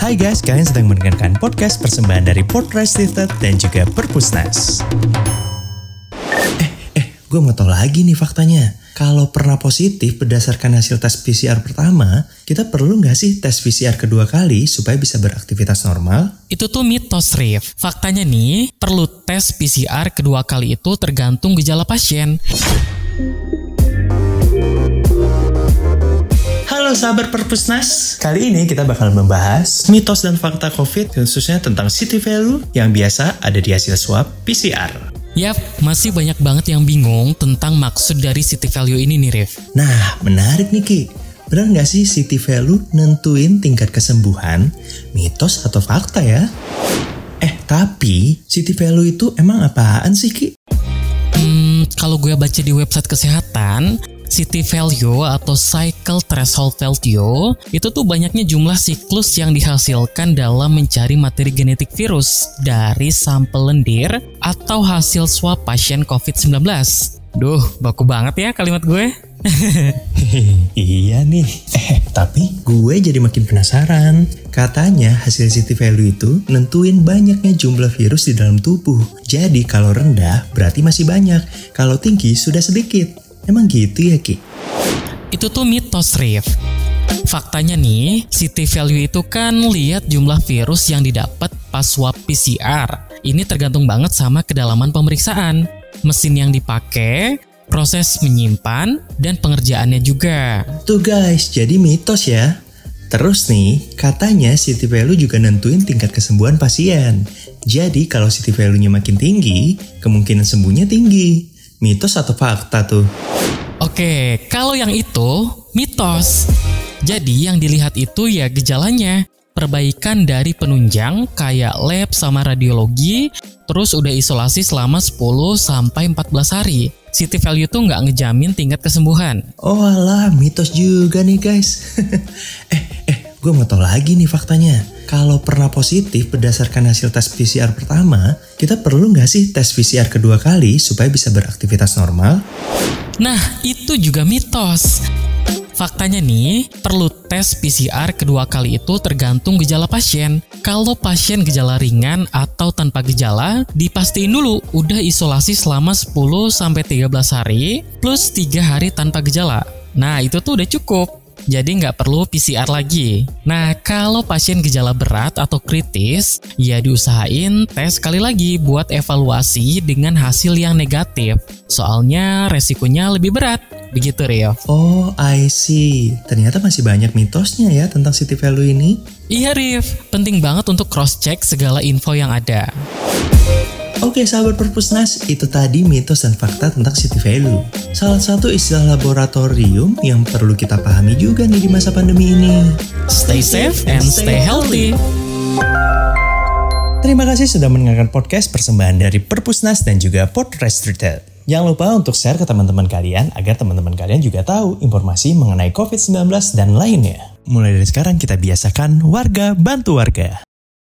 Hai guys, kalian sedang mendengarkan podcast persembahan dari Portrait Lifted dan juga Perpusnas. Eh, eh, gue mau tahu lagi nih faktanya. Kalau pernah positif berdasarkan hasil tes PCR pertama, kita perlu nggak sih tes PCR kedua kali supaya bisa beraktivitas normal? Itu tuh mitos, Rif. Faktanya nih, perlu tes PCR kedua kali itu tergantung gejala pasien. Sahabat Perpusnas, kali ini kita bakal membahas mitos dan fakta COVID khususnya tentang city value yang biasa ada di hasil swab PCR. Yap, masih banyak banget yang bingung tentang maksud dari city value ini nih, Rif. Nah, menarik nih Ki. Benar nggak sih city value nentuin tingkat kesembuhan? Mitos atau fakta ya? Eh, tapi city value itu emang apaan sih Ki? Hmm, kalau gue baca di website kesehatan, City value atau cycle threshold value itu tuh banyaknya jumlah siklus yang dihasilkan dalam mencari materi genetik virus dari sampel lendir atau hasil swab pasien COVID-19. Duh, baku banget ya kalimat gue. iya nih. Eh, tapi gue jadi makin penasaran. Katanya hasil city value itu nentuin banyaknya jumlah virus di dalam tubuh. Jadi kalau rendah berarti masih banyak, kalau tinggi sudah sedikit. Emang gitu ya Ki? Itu tuh mitos, Rif. Faktanya nih, city value itu kan lihat jumlah virus yang didapat pas swab PCR. Ini tergantung banget sama kedalaman pemeriksaan, mesin yang dipakai, proses menyimpan, dan pengerjaannya juga. Tuh guys, jadi mitos ya. Terus nih, katanya city value juga nentuin tingkat kesembuhan pasien. Jadi kalau city value-nya makin tinggi, kemungkinan sembuhnya tinggi. Mitos atau fakta tuh? Oke, kalau yang itu mitos. Jadi yang dilihat itu ya gejalanya. Perbaikan dari penunjang kayak lab sama radiologi, terus udah isolasi selama 10 sampai 14 hari. City value tuh nggak ngejamin tingkat kesembuhan. Oh alah, mitos juga nih guys. eh, gue mau tau lagi nih faktanya kalau pernah positif berdasarkan hasil tes PCR pertama, kita perlu nggak sih tes PCR kedua kali supaya bisa beraktivitas normal? Nah, itu juga mitos. Faktanya nih, perlu tes PCR kedua kali itu tergantung gejala pasien. Kalau pasien gejala ringan atau tanpa gejala, dipastiin dulu udah isolasi selama 10-13 hari plus 3 hari tanpa gejala. Nah, itu tuh udah cukup jadi nggak perlu PCR lagi. Nah, kalau pasien gejala berat atau kritis, ya diusahain tes sekali lagi buat evaluasi dengan hasil yang negatif. Soalnya resikonya lebih berat. Begitu, Rio. Oh, I see. Ternyata masih banyak mitosnya ya tentang city value ini. Iya, Rif. Penting banget untuk cross-check segala info yang ada. Oke sahabat perpusnas, itu tadi mitos dan fakta tentang city value. Salah satu istilah laboratorium yang perlu kita pahami juga nih di masa pandemi ini. Stay safe and stay healthy. Terima kasih sudah mendengarkan podcast persembahan dari Perpusnas dan juga Podcast Retail. Jangan lupa untuk share ke teman-teman kalian agar teman-teman kalian juga tahu informasi mengenai COVID-19 dan lainnya. Mulai dari sekarang kita biasakan warga bantu warga.